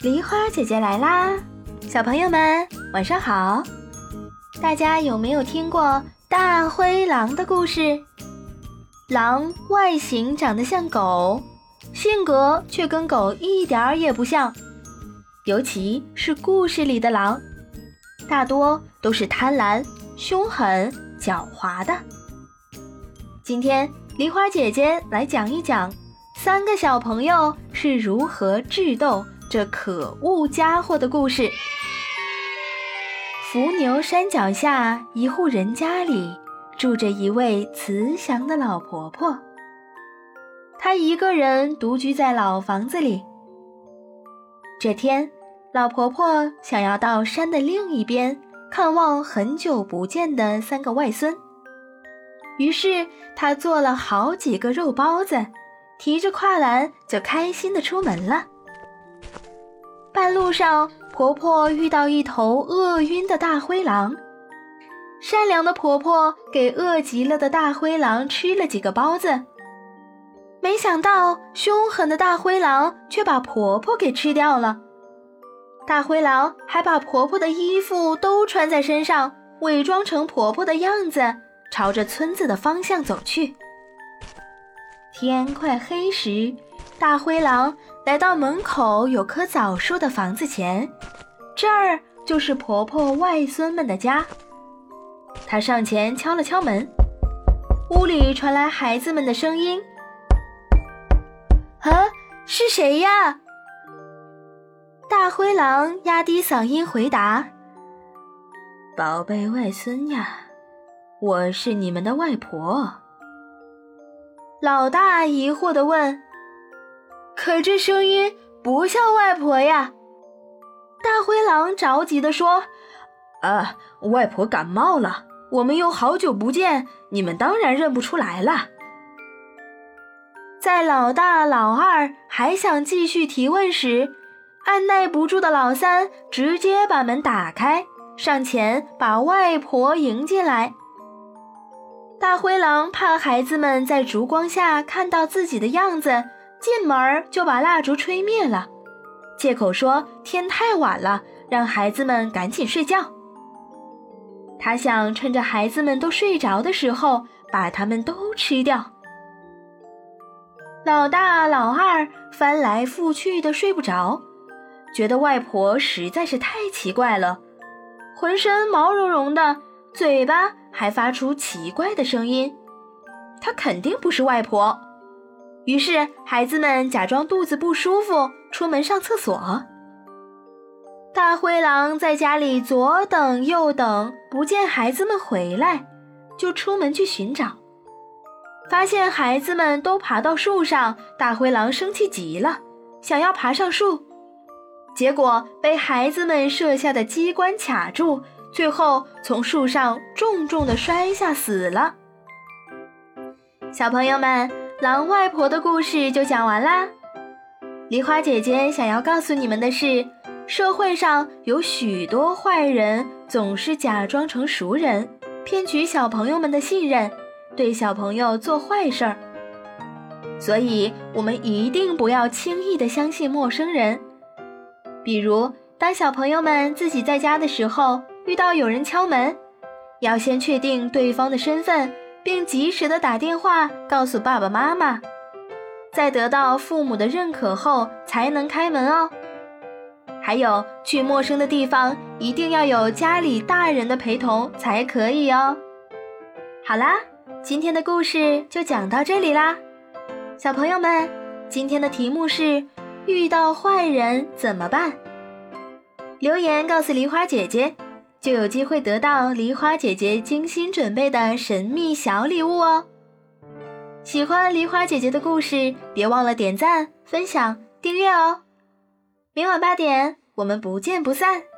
梨花姐姐来啦，小朋友们晚上好！大家有没有听过大灰狼的故事？狼外形长得像狗，性格却跟狗一点儿也不像，尤其是故事里的狼，大多都是贪婪、凶狠、狡猾的。今天梨花姐姐来讲一讲。三个小朋友是如何智斗这可恶家伙的故事。伏牛山脚下一户人家里，住着一位慈祥的老婆婆。她一个人独居在老房子里。这天，老婆婆想要到山的另一边看望很久不见的三个外孙，于是她做了好几个肉包子。提着跨栏就开心的出门了。半路上，婆婆遇到一头饿晕的大灰狼。善良的婆婆给饿极了的大灰狼吃了几个包子，没想到凶狠的大灰狼却把婆婆给吃掉了。大灰狼还把婆婆的衣服都穿在身上，伪装成婆婆的样子，朝着村子的方向走去。天快黑时，大灰狼来到门口有棵枣树的房子前，这儿就是婆婆外孙们的家。他上前敲了敲门，屋里传来孩子们的声音：“啊，是谁呀？”大灰狼压低嗓音回答：“宝贝外孙呀，我是你们的外婆。”老大疑惑地问：“可这声音不像外婆呀？”大灰狼着急地说：“啊，外婆感冒了，我们又好久不见，你们当然认不出来了。”在老大、老二还想继续提问时，按耐不住的老三直接把门打开，上前把外婆迎进来。大灰狼怕孩子们在烛光下看到自己的样子，进门就把蜡烛吹灭了，借口说天太晚了，让孩子们赶紧睡觉。他想趁着孩子们都睡着的时候，把他们都吃掉。老大、老二翻来覆去的睡不着，觉得外婆实在是太奇怪了，浑身毛茸茸的，嘴巴。还发出奇怪的声音，她肯定不是外婆。于是孩子们假装肚子不舒服，出门上厕所。大灰狼在家里左等右等，不见孩子们回来，就出门去寻找。发现孩子们都爬到树上，大灰狼生气极了，想要爬上树，结果被孩子们设下的机关卡住。最后从树上重重的摔下，死了。小朋友们，狼外婆的故事就讲完啦。梨花姐姐想要告诉你们的是，社会上有许多坏人，总是假装成熟人，骗取小朋友们的信任，对小朋友做坏事儿。所以，我们一定不要轻易的相信陌生人。比如，当小朋友们自己在家的时候。遇到有人敲门，要先确定对方的身份，并及时的打电话告诉爸爸妈妈，在得到父母的认可后才能开门哦。还有，去陌生的地方一定要有家里大人的陪同才可以哦。好啦，今天的故事就讲到这里啦，小朋友们，今天的题目是遇到坏人怎么办？留言告诉梨花姐姐。就有机会得到梨花姐姐精心准备的神秘小礼物哦！喜欢梨花姐姐的故事，别忘了点赞、分享、订阅哦！明晚八点，我们不见不散。